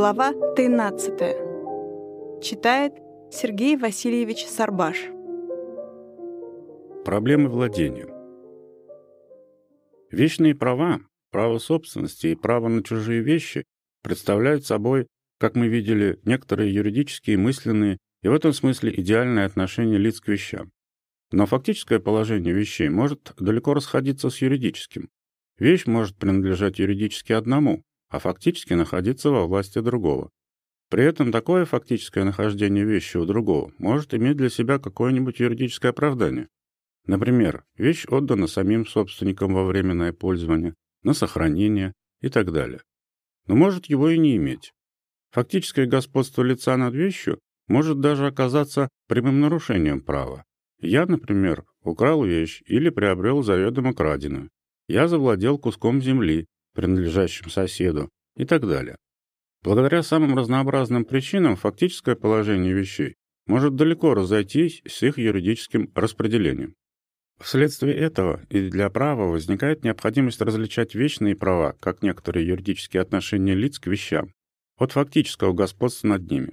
Глава 13. Читает Сергей Васильевич Сарбаш. Проблемы владения. Вечные права, право собственности и право на чужие вещи представляют собой, как мы видели, некоторые юридические, мысленные и в этом смысле идеальное отношение лиц к вещам. Но фактическое положение вещей может далеко расходиться с юридическим. Вещь может принадлежать юридически одному, а фактически находиться во власти другого. При этом такое фактическое нахождение вещи у другого может иметь для себя какое-нибудь юридическое оправдание. Например, вещь отдана самим собственникам во временное пользование, на сохранение и так далее. Но может его и не иметь. Фактическое господство лица над вещью может даже оказаться прямым нарушением права. Я, например, украл вещь или приобрел заведомо краденую. Я завладел куском земли, принадлежащим соседу и так далее. Благодаря самым разнообразным причинам фактическое положение вещей может далеко разойтись с их юридическим распределением. Вследствие этого и для права возникает необходимость различать вечные права, как некоторые юридические отношения лиц к вещам, от фактического господства над ними.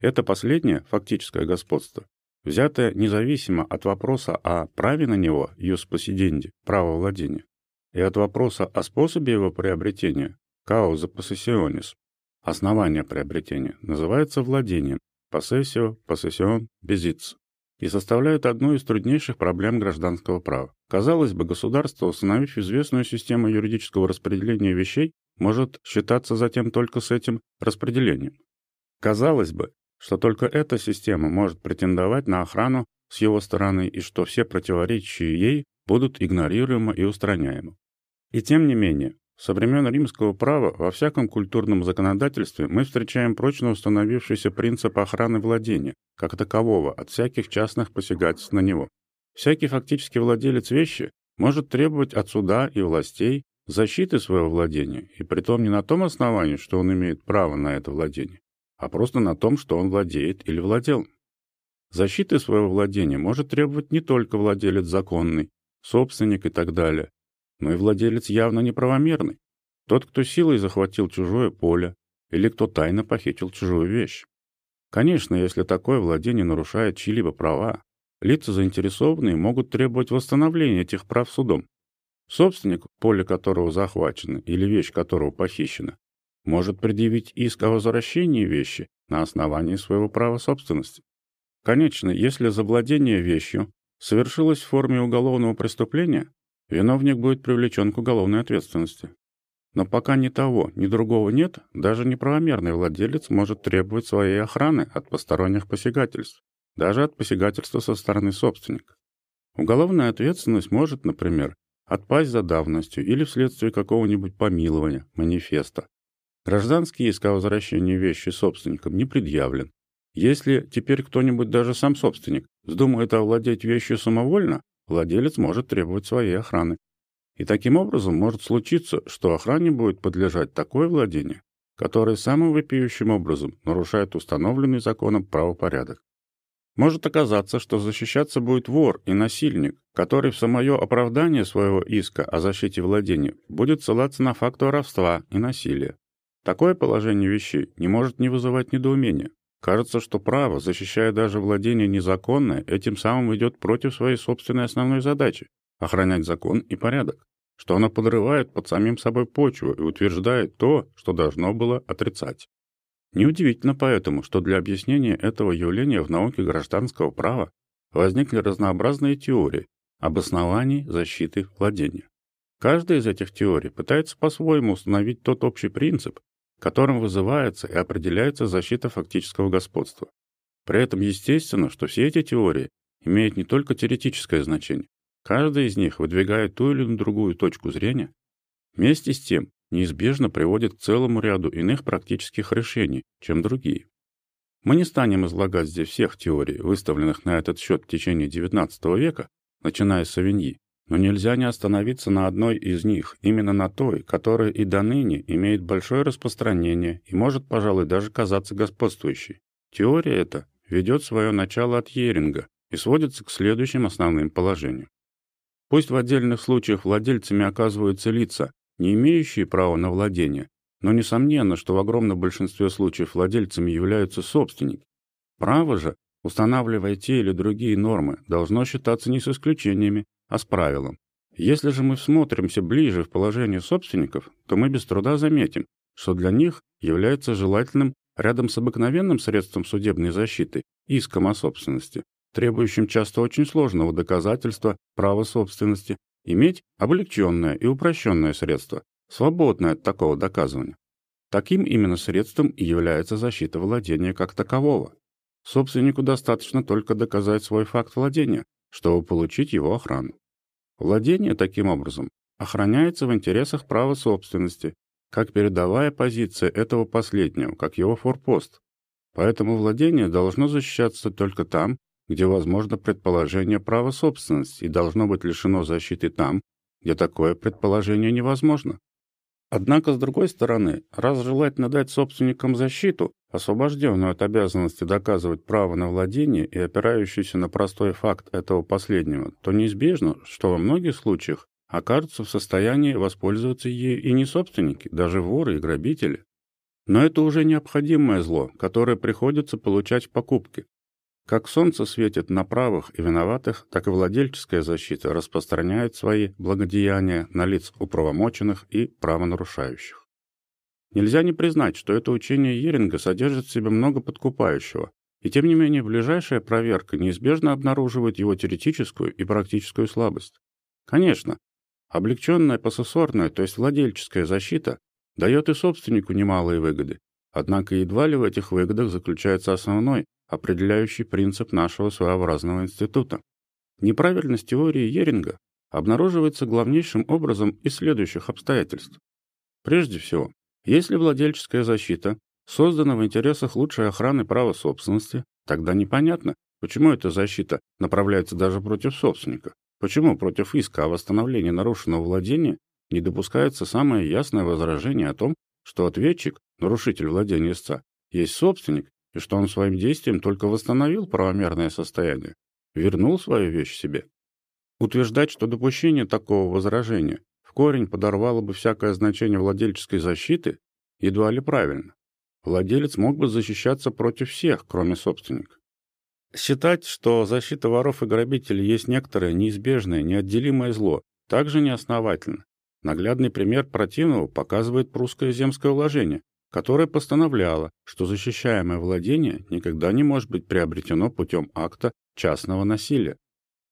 Это последнее, фактическое господство, взятое независимо от вопроса о праве на него, юс посиденди, право владения, и от вопроса о способе его приобретения, causa possessionis, основание приобретения, называется владением, possessio, possession, безиц, и составляют одну из труднейших проблем гражданского права. Казалось бы, государство, установив известную систему юридического распределения вещей, может считаться затем только с этим распределением. Казалось бы, что только эта система может претендовать на охрану с его стороны и что все противоречия ей будут игнорируемы и устраняемы. И тем не менее, со времен римского права во всяком культурном законодательстве мы встречаем прочно установившийся принцип охраны владения, как такового, от всяких частных посягательств на него. Всякий фактически владелец вещи может требовать от суда и властей защиты своего владения, и притом не на том основании, что он имеет право на это владение, а просто на том, что он владеет или владел. Защиты своего владения может требовать не только владелец законный, собственник и так далее, но и владелец явно неправомерный. Тот, кто силой захватил чужое поле или кто тайно похитил чужую вещь. Конечно, если такое владение нарушает чьи-либо права, лица заинтересованные могут требовать восстановления этих прав судом. Собственник, поле которого захвачено или вещь которого похищена, может предъявить иск о возвращении вещи на основании своего права собственности. Конечно, если завладение вещью совершилось в форме уголовного преступления, виновник будет привлечен к уголовной ответственности. Но пока ни того, ни другого нет, даже неправомерный владелец может требовать своей охраны от посторонних посягательств, даже от посягательства со стороны собственника. Уголовная ответственность может, например, отпасть за давностью или вследствие какого-нибудь помилования, манифеста. Гражданский иск о возвращении вещи собственникам не предъявлен. Если теперь кто-нибудь, даже сам собственник, вздумает овладеть вещью самовольно, владелец может требовать своей охраны. И таким образом может случиться, что охране будет подлежать такое владение, которое самым вопиющим образом нарушает установленный законом правопорядок. Может оказаться, что защищаться будет вор и насильник, который в самое оправдание своего иска о защите владения будет ссылаться на факт воровства и насилия. Такое положение вещей не может не вызывать недоумения. Кажется, что право, защищая даже владение незаконное, этим самым идет против своей собственной основной задачи – охранять закон и порядок, что оно подрывает под самим собой почву и утверждает то, что должно было отрицать. Неудивительно поэтому, что для объяснения этого явления в науке гражданского права возникли разнообразные теории об основании защиты владения. Каждая из этих теорий пытается по-своему установить тот общий принцип, которым вызывается и определяется защита фактического господства. При этом естественно, что все эти теории имеют не только теоретическое значение, каждая из них выдвигает ту или другую точку зрения, вместе с тем неизбежно приводит к целому ряду иных практических решений, чем другие. Мы не станем излагать здесь всех теорий, выставленных на этот счет в течение XIX века, начиная с Савиньи, но нельзя не остановиться на одной из них, именно на той, которая и до ныне имеет большое распространение и может, пожалуй, даже казаться господствующей. Теория эта ведет свое начало от Йеринга и сводится к следующим основным положениям. Пусть в отдельных случаях владельцами оказываются лица, не имеющие права на владение, Но несомненно, что в огромном большинстве случаев владельцами являются собственники. Право же, устанавливая те или другие нормы, должно считаться не с исключениями, а с правилом. Если же мы всмотримся ближе в положение собственников, то мы без труда заметим, что для них является желательным рядом с обыкновенным средством судебной защиты, иском о собственности, требующим часто очень сложного доказательства права собственности, иметь облегченное и упрощенное средство, свободное от такого доказывания. Таким именно средством и является защита владения как такового. Собственнику достаточно только доказать свой факт владения, чтобы получить его охрану. Владение, таким образом, охраняется в интересах права собственности, как передовая позиция этого последнего, как его форпост. Поэтому владение должно защищаться только там, где возможно предположение права собственности и должно быть лишено защиты там, где такое предположение невозможно. Однако, с другой стороны, раз желательно дать собственникам защиту, освобожденную от обязанности доказывать право на владение и опирающуюся на простой факт этого последнего, то неизбежно, что во многих случаях окажутся в состоянии воспользоваться ею и не собственники, даже воры и грабители. Но это уже необходимое зло, которое приходится получать в покупке, как солнце светит на правых и виноватых, так и владельческая защита распространяет свои благодеяния на лиц управомоченных и правонарушающих. Нельзя не признать, что это учение Еринга содержит в себе много подкупающего, и тем не менее ближайшая проверка неизбежно обнаруживает его теоретическую и практическую слабость. Конечно, облегченная поссессорная, то есть владельческая защита, дает и собственнику немалые выгоды, однако едва ли в этих выгодах заключается основной, определяющий принцип нашего своеобразного института. Неправильность теории Еринга обнаруживается главнейшим образом из следующих обстоятельств. Прежде всего, если владельческая защита создана в интересах лучшей охраны права собственности, тогда непонятно, почему эта защита направляется даже против собственника, почему против иска о восстановлении нарушенного владения не допускается самое ясное возражение о том, что ответчик, нарушитель владения истца, есть собственник и что он своим действием только восстановил правомерное состояние, вернул свою вещь себе. Утверждать, что допущение такого возражения в корень подорвало бы всякое значение владельческой защиты, едва ли правильно. Владелец мог бы защищаться против всех, кроме собственника. Считать, что защита воров и грабителей есть некоторое неизбежное, неотделимое зло, также неосновательно. Наглядный пример противного показывает прусское земское уложение, которое постановляло, что защищаемое владение никогда не может быть приобретено путем акта частного насилия.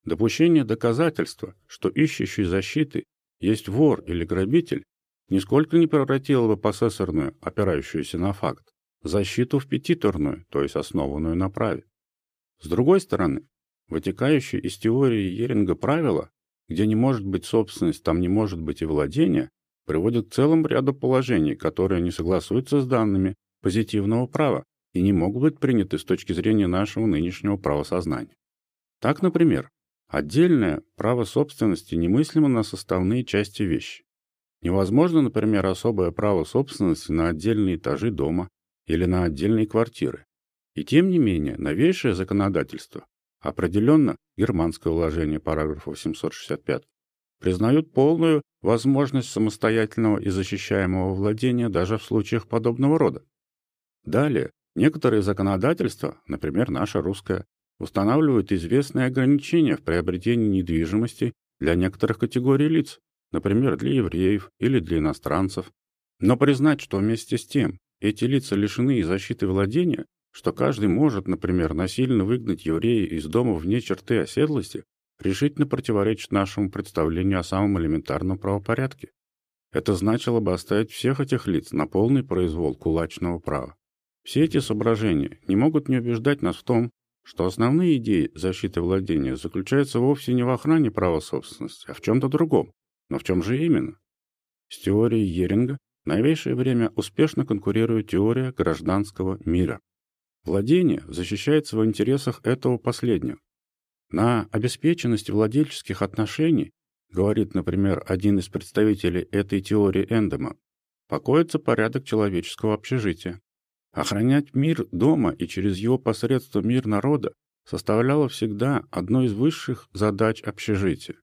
Допущение доказательства, что ищущий защиты есть вор или грабитель, нисколько не превратило бы посессорную, опирающуюся на факт, защиту в петиторную, то есть основанную на праве. С другой стороны, вытекающее из теории Еринга правило, где не может быть собственность, там не может быть и владение, приводит к целому ряду положений, которые не согласуются с данными позитивного права и не могут быть приняты с точки зрения нашего нынешнего правосознания. Так, например, отдельное право собственности немыслимо на составные части вещи. Невозможно, например, особое право собственности на отдельные этажи дома или на отдельные квартиры. И тем не менее, новейшее законодательство, определенно германское уложение параграфа 865, признают полную возможность самостоятельного и защищаемого владения даже в случаях подобного рода. Далее, некоторые законодательства, например, наше русское, устанавливают известные ограничения в приобретении недвижимости для некоторых категорий лиц, например, для евреев или для иностранцев. Но признать, что вместе с тем эти лица лишены и защиты владения, что каждый может, например, насильно выгнать еврея из дома вне черты оседлости, решительно противоречит нашему представлению о самом элементарном правопорядке. Это значило бы оставить всех этих лиц на полный произвол кулачного права. Все эти соображения не могут не убеждать нас в том, что основные идеи защиты владения заключаются вовсе не в охране права собственности, а в чем-то другом. Но в чем же именно? С теорией Еринга в новейшее время успешно конкурирует теория гражданского мира. Владение защищается в интересах этого последнего, на обеспеченность владельческих отношений, говорит, например, один из представителей этой теории Эндема, покоится порядок человеческого общежития. Охранять мир дома и через его посредство мир народа составляло всегда одной из высших задач общежития.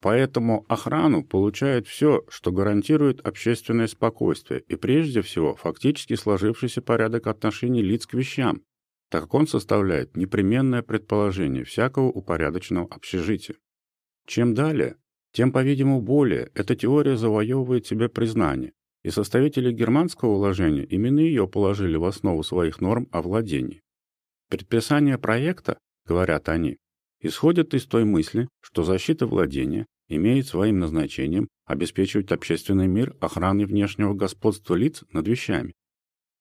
Поэтому охрану получает все, что гарантирует общественное спокойствие и прежде всего фактически сложившийся порядок отношений лиц к вещам, так как он составляет непременное предположение всякого упорядоченного общежития. Чем далее, тем, по-видимому, более эта теория завоевывает себе признание, и составители германского уложения именно ее положили в основу своих норм о владении. Предписание проекта, говорят они, исходит из той мысли, что защита владения имеет своим назначением обеспечивать общественный мир охраной внешнего господства лиц над вещами.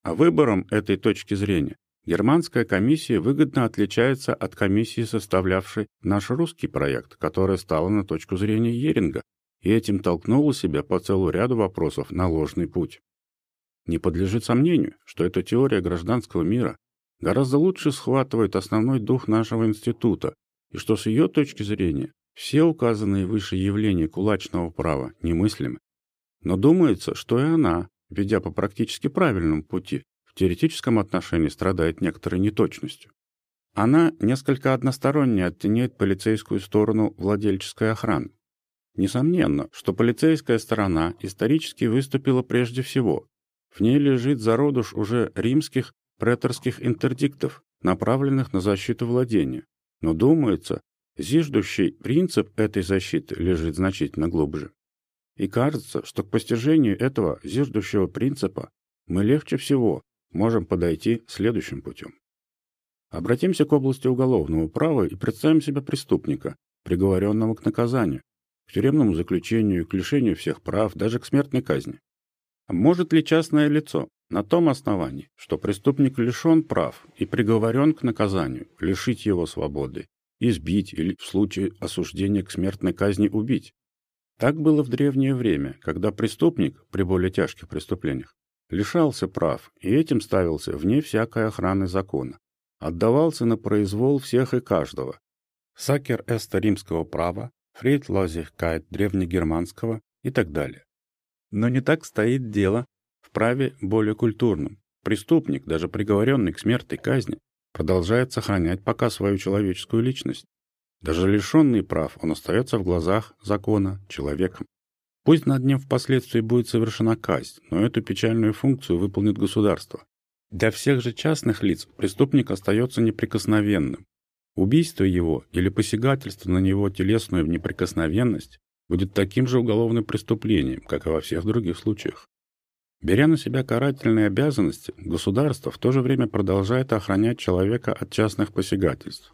А выбором этой точки зрения германская комиссия выгодно отличается от комиссии, составлявшей наш русский проект, которая стала на точку зрения Еринга и этим толкнула себя по целу ряду вопросов на ложный путь. Не подлежит сомнению, что эта теория гражданского мира гораздо лучше схватывает основной дух нашего института, и что с ее точки зрения все указанные выше явления кулачного права немыслимы. Но думается, что и она, ведя по практически правильному пути, теоретическом отношении страдает некоторой неточностью. Она несколько односторонне оттеняет полицейскую сторону владельческой охраны. Несомненно, что полицейская сторона исторически выступила прежде всего. В ней лежит зародыш уже римских преторских интердиктов, направленных на защиту владения. Но думается, зиждущий принцип этой защиты лежит значительно глубже. И кажется, что к постижению этого зиждущего принципа мы легче всего можем подойти следующим путем. Обратимся к области уголовного права и представим себе преступника, приговоренного к наказанию, к тюремному заключению, к лишению всех прав, даже к смертной казни. Может ли частное лицо на том основании, что преступник лишен прав и приговорен к наказанию, лишить его свободы, избить или в случае осуждения к смертной казни убить? Так было в древнее время, когда преступник при более тяжких преступлениях лишался прав и этим ставился вне всякой охраны закона, отдавался на произвол всех и каждого. Sacer esto римского права, Friedlosigkeit древнегерманского и так далее. Но не так стоит дело в праве более культурном. Преступник, даже приговоренный к смертной казни, продолжает сохранять пока свою человеческую личность. Даже лишенный прав, он остается в глазах закона человеком. Пусть над ним впоследствии будет совершена казнь, но эту печальную функцию выполнит государство. Для всех же частных лиц преступник остается неприкосновенным. Убийство его или посягательство на него телесную неприкосновенность будет таким же уголовным преступлением, как и во всех других случаях. Беря на себя карательные обязанности, государство в то же время продолжает охранять человека от частных посягательств.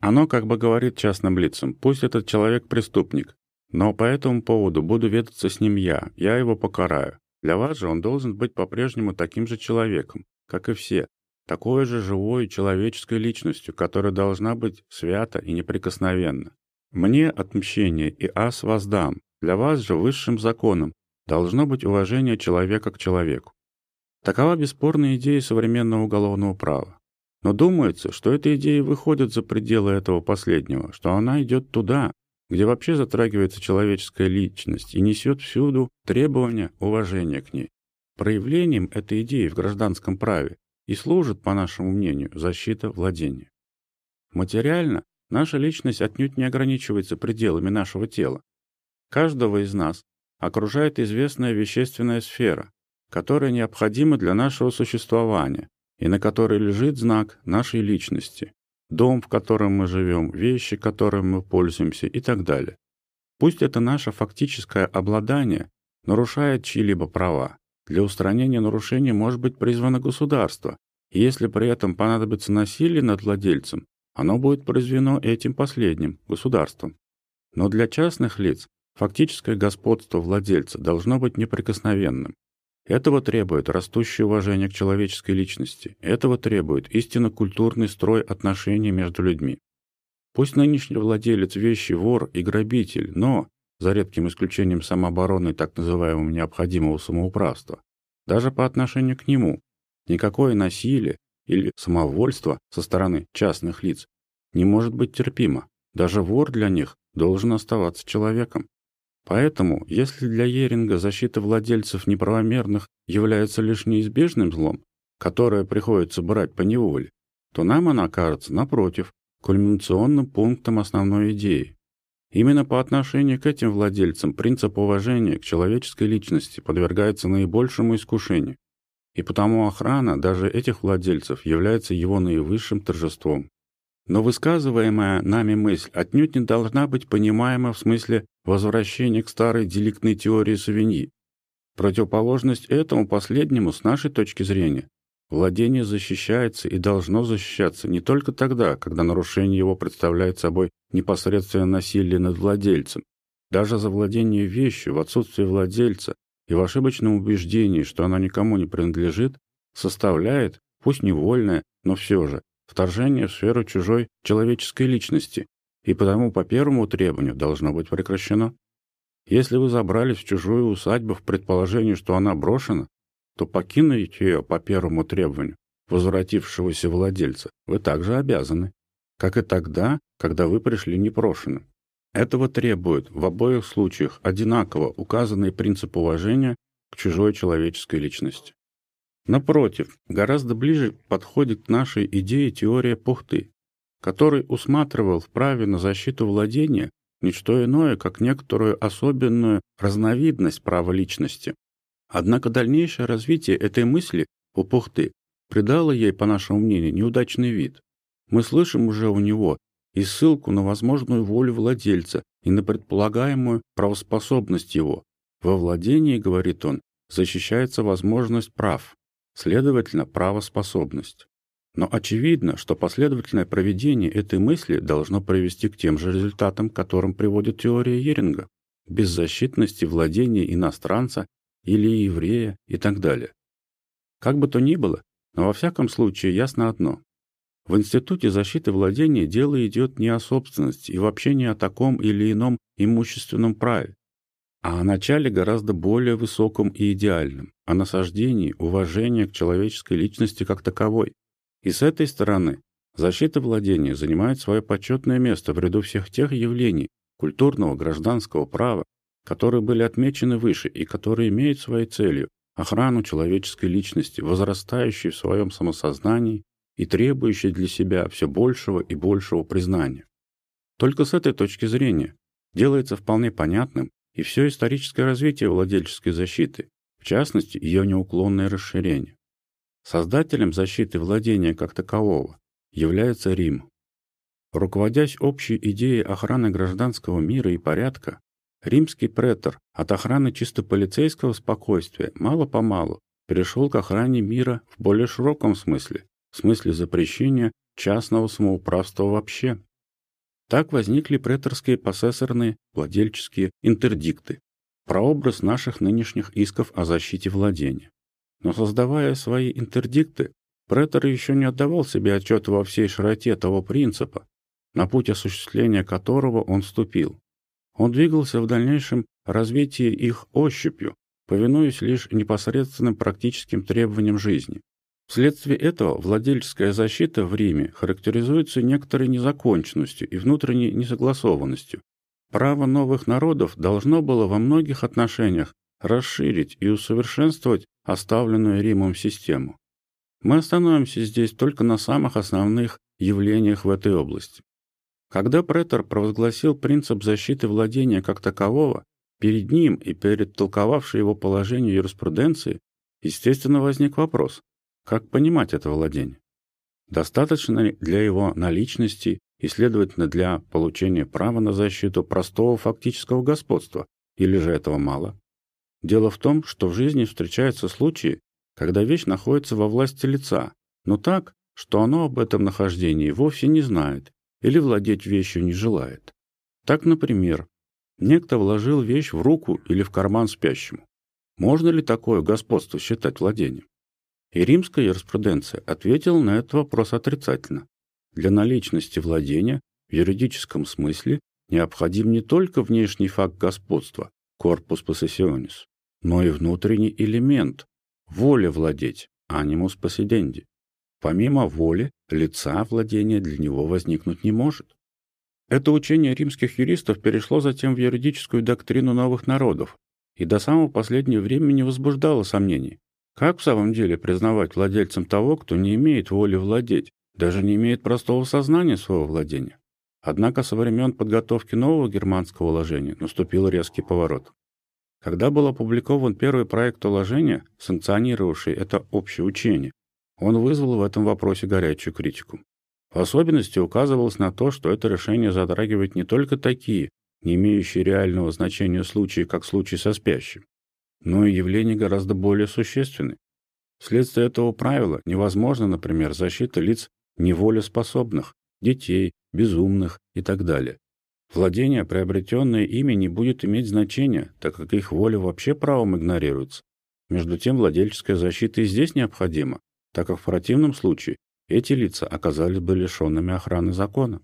Оно как бы говорит частным лицам, пусть этот человек преступник, но по этому поводу буду ведаться с ним я, я его покараю. Для вас же он должен быть по-прежнему таким же человеком, как и все, такой же живой человеческой личностью, которая должна быть свята и неприкосновенна. Мне отмщение и ас воздам, для вас же высшим законом должно быть уважение человека к человеку. Такова бесспорная идея современного уголовного права. Но думается, что эта идея выходит за пределы этого последнего, что она идет туда, где вообще затрагивается человеческая личность и несет всюду требования уважения к ней. Проявлением этой идеи в гражданском праве и служит, по нашему мнению, защита владения. Материально Наша личность отнюдь не ограничивается пределами нашего тела. Каждого из нас окружает известная вещественная сфера, которая необходима для нашего существования и на которой лежит знак нашей личности, дом, в котором мы живем, вещи, которыми мы пользуемся и так далее. Пусть это наше фактическое обладание нарушает чьи-либо права. Для устранения нарушений может быть призвано государство, и если при этом понадобится насилие над владельцем, оно будет произведено этим последним, государством. Но для частных лиц фактическое господство владельца должно быть неприкосновенным. Этого требует растущее уважение к человеческой личности. Этого требует истинно культурный строй отношений между людьми. Пусть нынешний владелец вещи вор и грабитель, но, за редким исключением самообороны так называемого необходимого самоуправства, даже по отношению к нему, никакое насилие или самовольство со стороны частных лиц не может быть терпимо. Даже вор для них должен оставаться человеком. Поэтому, если для Еринга защита владельцев неправомерных является лишь неизбежным злом, которое приходится брать по неволе, то нам она кажется, напротив, кульминационным пунктом основной идеи. Именно по отношению к этим владельцам принцип уважения к человеческой личности подвергается наибольшему искушению, и потому охрана даже этих владельцев является его наивысшим торжеством. Но высказываемая нами мысль отнюдь не должна быть понимаема в смысле возвращения к старой деликтной теории Савиньи. Противоположность этому последнему, с нашей точки зрения, владение защищается и должно защищаться не только тогда, когда нарушение его представляет собой непосредственно насилие над владельцем. Даже за владение вещью в отсутствие владельца и в ошибочном убеждении, что она никому не принадлежит, составляет, пусть невольное, но все же, вторжение в сферу чужой человеческой личности, и потому по первому требованию должно быть прекращено. Если вы забрались в чужую усадьбу в предположении, что она брошена, то покинуть ее по первому требованию возвратившегося владельца вы также обязаны, как и тогда, когда вы пришли непрошенным. Этого требует в обоих случаях одинаково указанный принцип уважения к чужой человеческой личности. Напротив, гораздо ближе подходит к нашей идее теория Пухты, который усматривал в праве на защиту владения ничто иное, как некоторую особенную разновидность права личности. Однако дальнейшее развитие этой мысли у Пухты придало ей, по нашему мнению, неудачный вид. Мы слышим уже у него и ссылку на возможную волю владельца и на предполагаемую правоспособность его. Во владении, говорит он, защищается возможность прав, следовательно, правоспособность. Но очевидно, что последовательное проведение этой мысли должно привести к тем же результатам, которым приводит теория Еринга – беззащитности владения иностранца или еврея и так далее. Как бы то ни было, но во всяком случае ясно одно. В Институте защиты владения дело идет не о собственности и вообще не о таком или ином имущественном праве, а о начале гораздо более высоком и идеальном, о насаждении уважения к человеческой личности как таковой. И с этой стороны защита владения занимает свое почетное место в ряду всех тех явлений культурного гражданского права, которые были отмечены выше и которые имеют своей целью охрану человеческой личности, возрастающей в своем самосознании и требующий для себя все большего и большего признания. Только с этой точки зрения делается вполне понятным и все историческое развитие владельческой защиты, в частности, ее неуклонное расширение. Создателем защиты владения как такового является Рим. Руководясь общей идеей охраны гражданского мира и порядка, римский претор от охраны чисто полицейского спокойствия мало-помалу перешел к охране мира в более широком смысле, в смысле запрещения частного самоуправства вообще. Так возникли преторские посессорные владельческие интердикты, прообраз наших нынешних исков о защите владения. Но создавая свои интердикты, претор еще не отдавал себе отчет во всей широте того принципа, на путь осуществления которого он вступил. Он двигался в дальнейшем развитии их ощупью, повинуясь лишь непосредственным практическим требованиям жизни. Вследствие этого владельческая защита в Риме характеризуется некоторой незаконченностью и внутренней несогласованностью. Право новых народов должно было во многих отношениях расширить и усовершенствовать оставленную Римом систему. Мы остановимся здесь только на самых основных явлениях в этой области. Когда претор провозгласил принцип защиты владения как такового, перед ним и перед толковавшей его положение юриспруденции, естественно, возник вопрос, как понимать это владение? Достаточно ли для его наличности и, следовательно, для получения права на защиту простого фактического господства, или же этого мало? Дело в том, что в жизни встречаются случаи, когда вещь находится во власти лица, но так, что оно об этом нахождении вовсе не знает или владеть вещью не желает. Так, например, некто вложил вещь в руку или в карман спящему. Можно ли такое господство считать владением? И римская юриспруденция ответила на этот вопрос отрицательно. Для наличности владения в юридическом смысле необходим не только внешний факт господства, corpus possessionis, но и внутренний элемент – воля владеть, animus possidendi. Помимо воли, лица владения для него возникнуть не может. Это учение римских юристов перешло затем в юридическую доктрину новых народов и до самого последнего времени возбуждало сомнений. Как в самом деле признавать владельцем того, кто не имеет воли владеть, даже не имеет простого сознания своего владения? Однако со времен подготовки нового германского уложения наступил резкий поворот. Когда был опубликован первый проект уложения, санкционировавший это общее учение, он вызвал в этом вопросе горячую критику. В особенности указывалось на то, что это решение затрагивает не только такие, не имеющие реального значения случаи, как случай со спящим, но и явления гораздо более существенные. Вследствие этого правила невозможно, например, защита лиц неволеспособных, детей, безумных и так далее. Владение, приобретенное ими, не будет иметь значения, так как их воля вообще правом игнорируется. Между тем, владельческая защита и здесь необходима, так как в противном случае эти лица оказались бы лишенными охраны закона.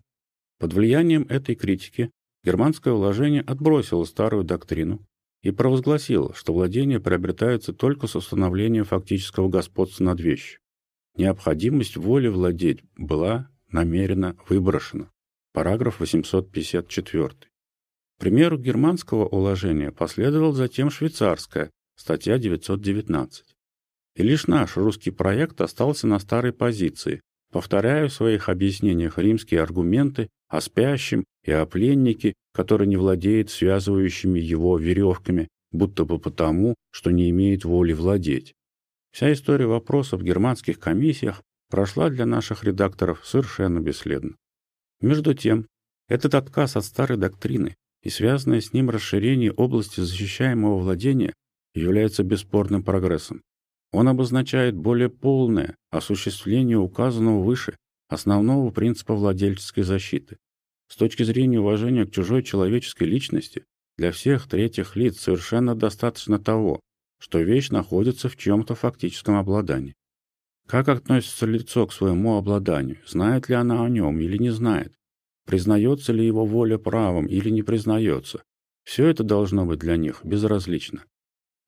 Под влиянием этой критики германское уложение отбросило старую доктрину и провозгласило, что владение приобретается только с установлением фактического господства над вещью. Необходимость воли владеть была намеренно выброшена. Параграф 854. К примеру германского уложения последовал затем швейцарское, статья 919. И лишь наш русский проект остался на старой позиции, повторяя в своих объяснениях римские аргументы о спящем и о пленнике, который не владеет связывающими его веревками, будто бы потому, что не имеет воли владеть. Вся история вопросов в германских комиссиях прошла для наших редакторов совершенно бесследно. Между тем, этот отказ от старой доктрины и связанное с ним расширение области защищаемого владения является бесспорным прогрессом. Он обозначает более полное осуществление указанного выше основного принципа владельческой защиты. С точки зрения уважения к чужой человеческой личности, для всех третьих лиц совершенно достаточно того, что вещь находится в чьем-то фактическом обладании. Как относится лицо к своему обладанию? Знает ли она о нем или не знает? Признается ли его воля правом или не признается? Все это должно быть для них безразлично.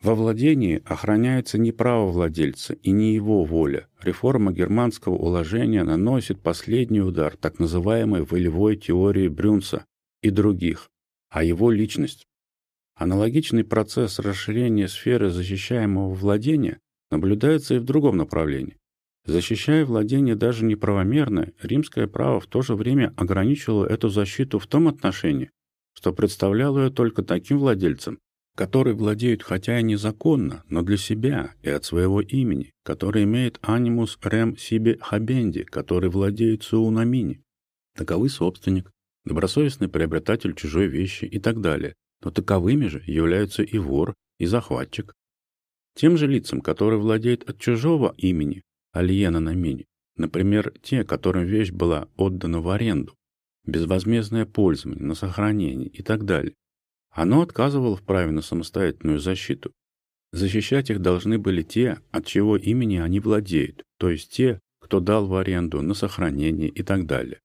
Во владении охраняется не право владельца и не его воля. Реформа германского уложения наносит последний удар так называемой волевой теории Брюнса и других, а его личность. Аналогичный процесс расширения сферы защищаемого владения наблюдается и в другом направлении. Защищая владение даже неправомерно, римское право в то же время ограничивало эту защиту в том отношении, что представляло ее только таким владельцам, которые владеют хотя и незаконно, но для себя и от своего имени, который имеет анимус рем себе хабенди, который владеет суунамини. Таковы собственник, добросовестный приобретатель чужой вещи и так далее. Но таковыми же являются и вор, и захватчик. Тем же лицам, которые владеют от чужого имени, Альена на мине. Например, те, которым вещь была отдана в аренду, безвозмездное пользование, на сохранение и так далее. Оно отказывало в праве на самостоятельную защиту. Защищать их должны были те, от чего имени они владеют, то есть те, кто дал в аренду, на сохранение и так далее.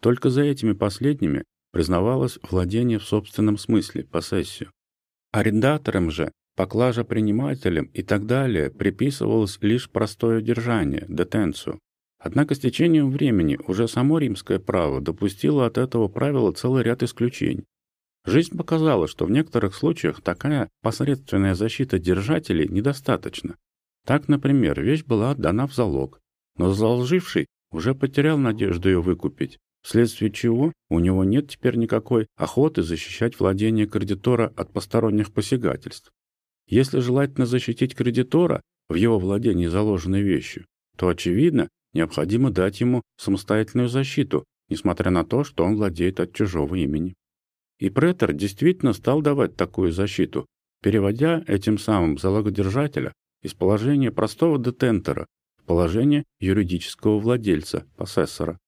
Только за этими последними признавалось владение в собственном смысле, поссессию. Арендаторам же Поклажа принимателям и так далее приписывалось лишь простое держание, детенцию. Однако с течением времени уже само римское право допустило от этого правила целый ряд исключений. Жизнь показала, что в некоторых случаях такая посредственная защита держателей недостаточна. Так, например, вещь была отдана в залог, но заложивший уже потерял надежду ее выкупить, вследствие чего у него нет теперь никакой охоты защищать владение кредитора от посторонних посягательств. Если желательно защитить кредитора в его владении заложенной вещью, то, очевидно, необходимо дать ему самостоятельную защиту, несмотря на то, что он владеет от чужого имени. И претор действительно стал давать такую защиту, переводя этим самым залогодержателя из положения простого детентора в положение юридического владельца, посессора.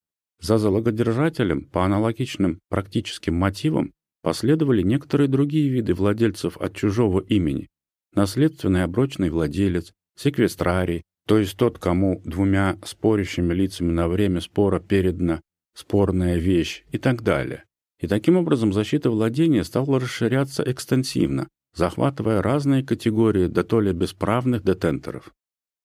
За залогодержателем по аналогичным практическим мотивам последовали некоторые другие виды владельцев от чужого имени, наследственный оброчный владелец, секвестрарий, то есть тот, кому двумя спорящими лицами на время спора передана спорная вещь и так далее. И таким образом защита владения стала расширяться экстенсивно, захватывая разные категории до то ли бесправных детенторов.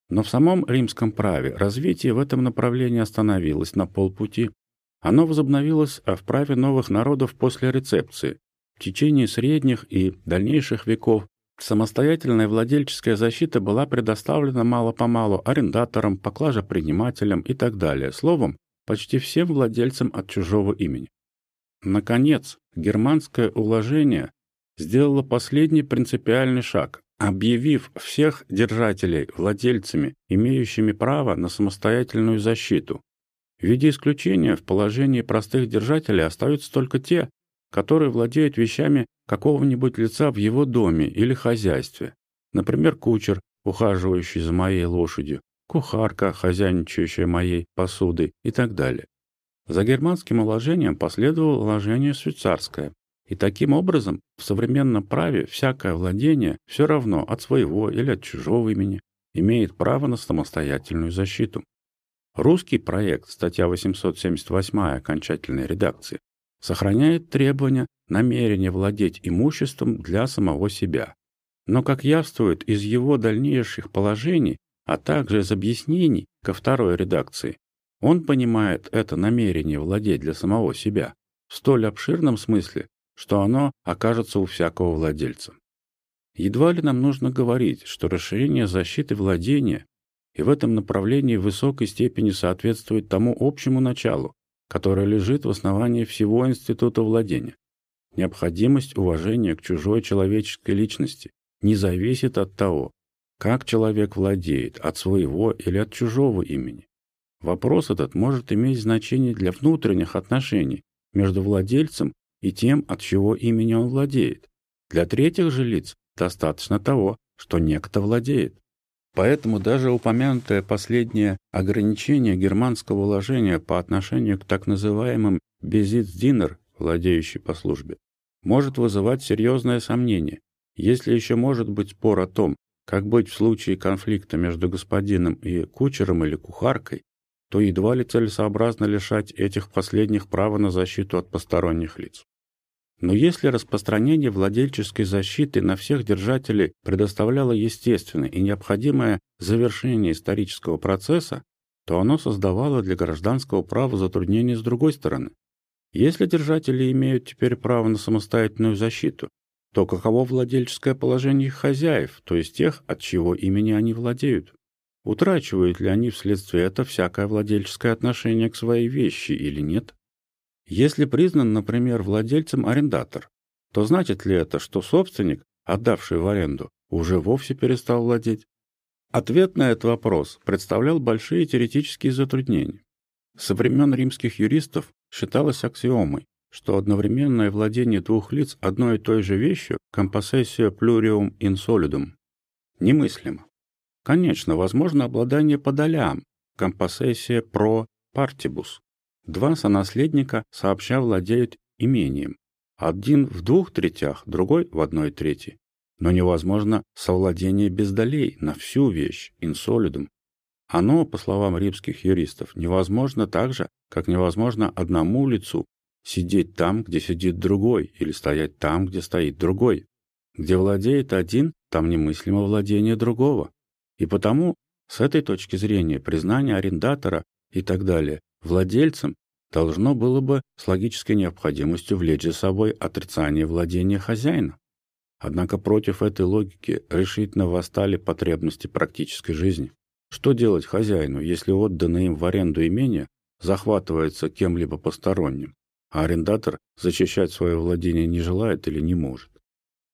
Но в самом римском праве развитие в этом направлении остановилось на полпути. Оно возобновилось в праве новых народов после рецепции. В течение средних и дальнейших веков Самостоятельная владельческая защита была предоставлена мало-помалу арендаторам, поклажепринимателям и так далее, словом, почти всем владельцам от чужого имени. Наконец, германское уложение сделало последний принципиальный шаг, объявив всех держателей владельцами, имеющими право на самостоятельную защиту. В виде исключения в положении простых держателей остаются только те, которые владеют вещами какого-нибудь лица в его доме или хозяйстве. Например, кучер, ухаживающий за моей лошадью, кухарка, хозяйничающая моей посудой и так далее. За германским уложением последовало уложение швейцарское, и таким образом в современном праве всякое владение все равно от своего или от чужого имени имеет право на самостоятельную защиту. Русский проект, статья 878 окончательной редакции, сохраняет требования намерения владеть имуществом для самого себя. Но, как явствует из его дальнейших положений, а также из объяснений ко второй редакции, он понимает это намерение владеть для самого себя в столь обширном смысле, что оно окажется у всякого владельца. Едва ли нам нужно говорить, что расширение защиты владения и в этом направлении в высокой степени соответствует тому общему началу, которое лежит в основании всего института владения. Необходимость уважения к чужой человеческой личности не зависит от того, как человек владеет, от своего или от чужого имени. Вопрос этот может иметь значение для внутренних отношений между владельцем и тем, от чего имени он владеет. Для третьих же лиц достаточно того, что некто владеет. Поэтому даже упомянутое последнее ограничение германского уложения по отношению к так называемым безицдинер, владеющий по службе, может вызывать серьезное сомнение, если еще может быть спор о том, как быть в случае конфликта между господином и кучером или кухаркой, то едва ли целесообразно лишать этих последних права на защиту от посторонних лиц. Но если распространение владельческой защиты на всех держателей предоставляло естественное и необходимое завершение исторического процесса, то оно создавало для гражданского права затруднения с другой стороны. Если держатели имеют теперь право на самостоятельную защиту, то каково владельческое положение их хозяев, то есть тех, от чьего имени они владеют? Утрачивают ли они вследствие этого всякое владельческое отношение к своей вещи или нет? Если признан, например, владельцем арендатор, то значит ли это, что собственник, отдавший в аренду, уже вовсе перестал владеть? Ответ на этот вопрос представлял большие теоретические затруднения. Со времен римских юристов считалось аксиомой, что одновременное владение двух лиц одной и той же вещью компоссессия plurium insolidum немыслимо. Конечно, возможно обладание по долям, компоссессия pro partibus, Два сонаследника сообща владеют имением. Один в двух третях, другой в одной трети. Но невозможно совладение без долей на всю вещь, инсолидум. Оно, по словам римских юристов, невозможно так же, как невозможно одному лицу сидеть там, где сидит другой, или стоять там, где стоит другой. Где владеет один, там немыслимо владение другого. И потому, с этой точки зрения, признание арендатора и так далее владельцем должно было бы с логической необходимостью влечь за собой отрицание владения хозяина. Однако против этой логики решительно восстали потребности практической жизни. Что делать хозяину, если отданное им в аренду имение захватывается кем-либо посторонним, а арендатор защищать свое владение не желает или не может?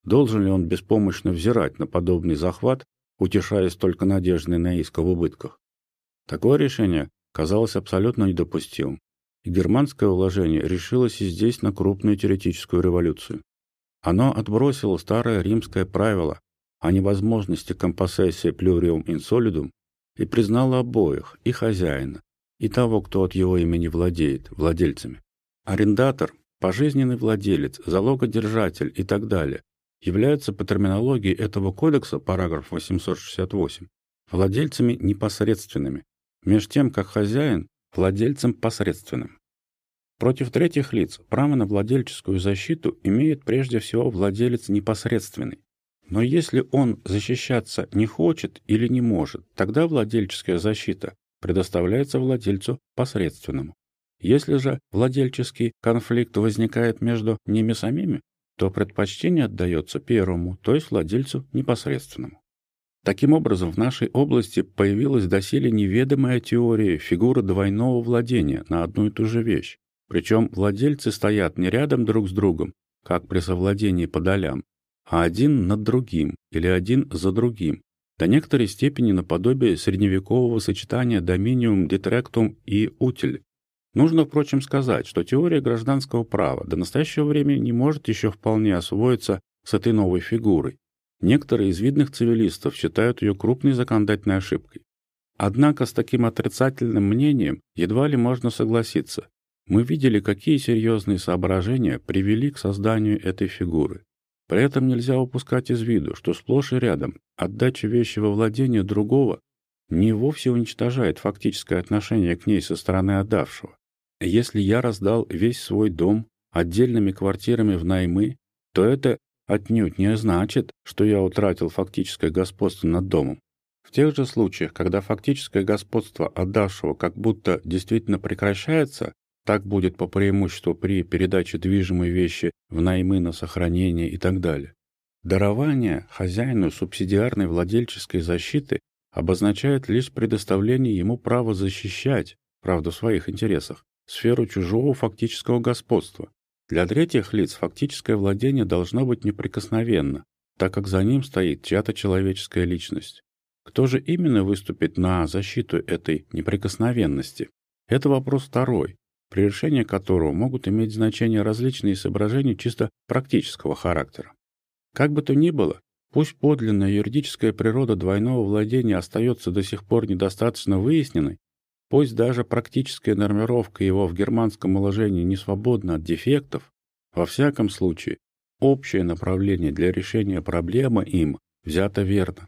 Должен ли он беспомощно взирать на подобный захват, утешаясь только надеждой на иск в убытках? Такое решение казалось абсолютно недопустимым, и германское уложение решилось и здесь на крупную теоретическую революцию. Оно отбросило старое римское правило о невозможности компоссессии plurium insolidum и признало обоих, и хозяина, и того, кто от его имени владеет, владельцами. Арендатор, пожизненный владелец, залогодержатель и так далее являются по терминологии этого кодекса, параграф 868, владельцами непосредственными, меж тем как хозяин – владельцем посредственным. Против третьих лиц право на владельческую защиту имеет прежде всего владелец непосредственный. Но если он защищаться не хочет или не может, тогда владельческая защита предоставляется владельцу посредственному. Если же владельческий конфликт возникает между ними самими, то предпочтение отдается первому, то есть владельцу непосредственному. Таким образом, в нашей области появилась доселе неведомая теория фигуры двойного владения на одну и ту же вещь, Причем владельцы стоят не рядом друг с другом, как при совладении по долям, а один над другим или один за другим, до некоторой степени наподобие средневекового сочетания доминиум, детректум и утиль. Нужно, впрочем, сказать, что теория гражданского права до настоящего времени не может еще вполне освоиться с этой новой фигурой. Некоторые из видных цивилистов считают ее крупной законодательной ошибкой. Однако с таким отрицательным мнением едва ли можно согласиться. Мы видели, какие серьезные соображения привели к созданию этой фигуры. При этом нельзя упускать из виду, что сплошь и рядом отдача вещи во владение другого не вовсе уничтожает фактическое отношение к ней со стороны отдавшего. Если я раздал весь свой дом отдельными квартирами в наймы, то это отнюдь не значит, что я утратил фактическое господство над домом. В тех же случаях, когда фактическое господство отдавшего как будто действительно прекращается, так будет по преимуществу при передаче движимой вещи в наймы на сохранение и так далее. Дарование хозяину субсидиарной владельческой защиты обозначает лишь предоставление ему права защищать, правда в своих интересах, сферу чужого фактического господства. Для третьих лиц фактическое владение должно быть неприкосновенно, так как за ним стоит чья-то человеческая личность. Кто же именно выступит на защиту этой неприкосновенности? Это вопрос второй, при решении которого могут иметь значение различные соображения чисто практического характера. Как бы то ни было, пусть подлинная юридическая природа двойного владения остается до сих пор недостаточно выясненной, пусть даже практическая нормировка его в германском уложении не свободна от дефектов, во всяком случае, общее направление для решения проблемы им взято верно.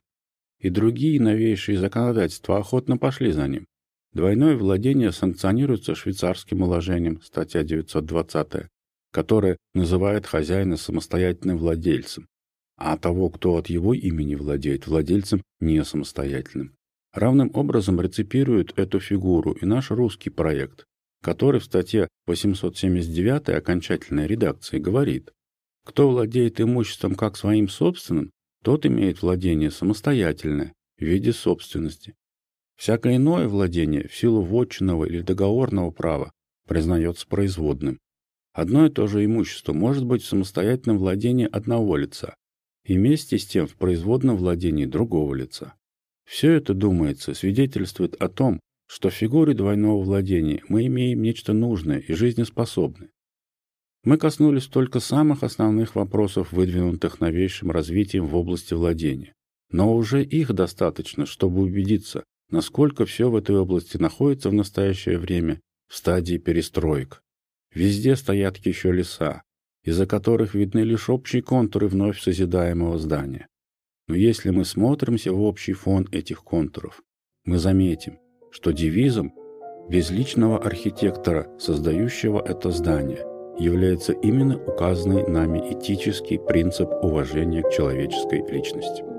И другие новейшие законодательства охотно пошли за ним. Двойное владение санкционируется швейцарским уложением, статья 920, которое называет хозяина самостоятельным владельцем, а того, кто от его имени владеет, владельцем не самостоятельным. Равным образом реципирует эту фигуру и наш русский проект, который в статье 879 окончательной редакции говорит, кто владеет имуществом как своим собственным, тот имеет владение самостоятельное в виде собственности, Всякое иное владение в силу вотчинного или договорного права признается производным. Одно и то же имущество может быть в самостоятельном владении одного лица и вместе с тем в производном владении другого лица. Все это, думается, свидетельствует о том, что в фигуре двойного владения мы имеем нечто нужное и жизнеспособное. Мы коснулись только самых основных вопросов, выдвинутых новейшим развитием в области владения. Но уже их достаточно, чтобы убедиться, насколько все в этой области находится в настоящее время в стадии перестроек. Везде стоят еще леса, из-за которых видны лишь общие контуры вновь созидаемого здания. Но если мы смотримся в общий фон этих контуров, мы заметим, что девизом безличного архитектора, создающего это здание, является именно указанный нами этический принцип уважения к человеческой личности.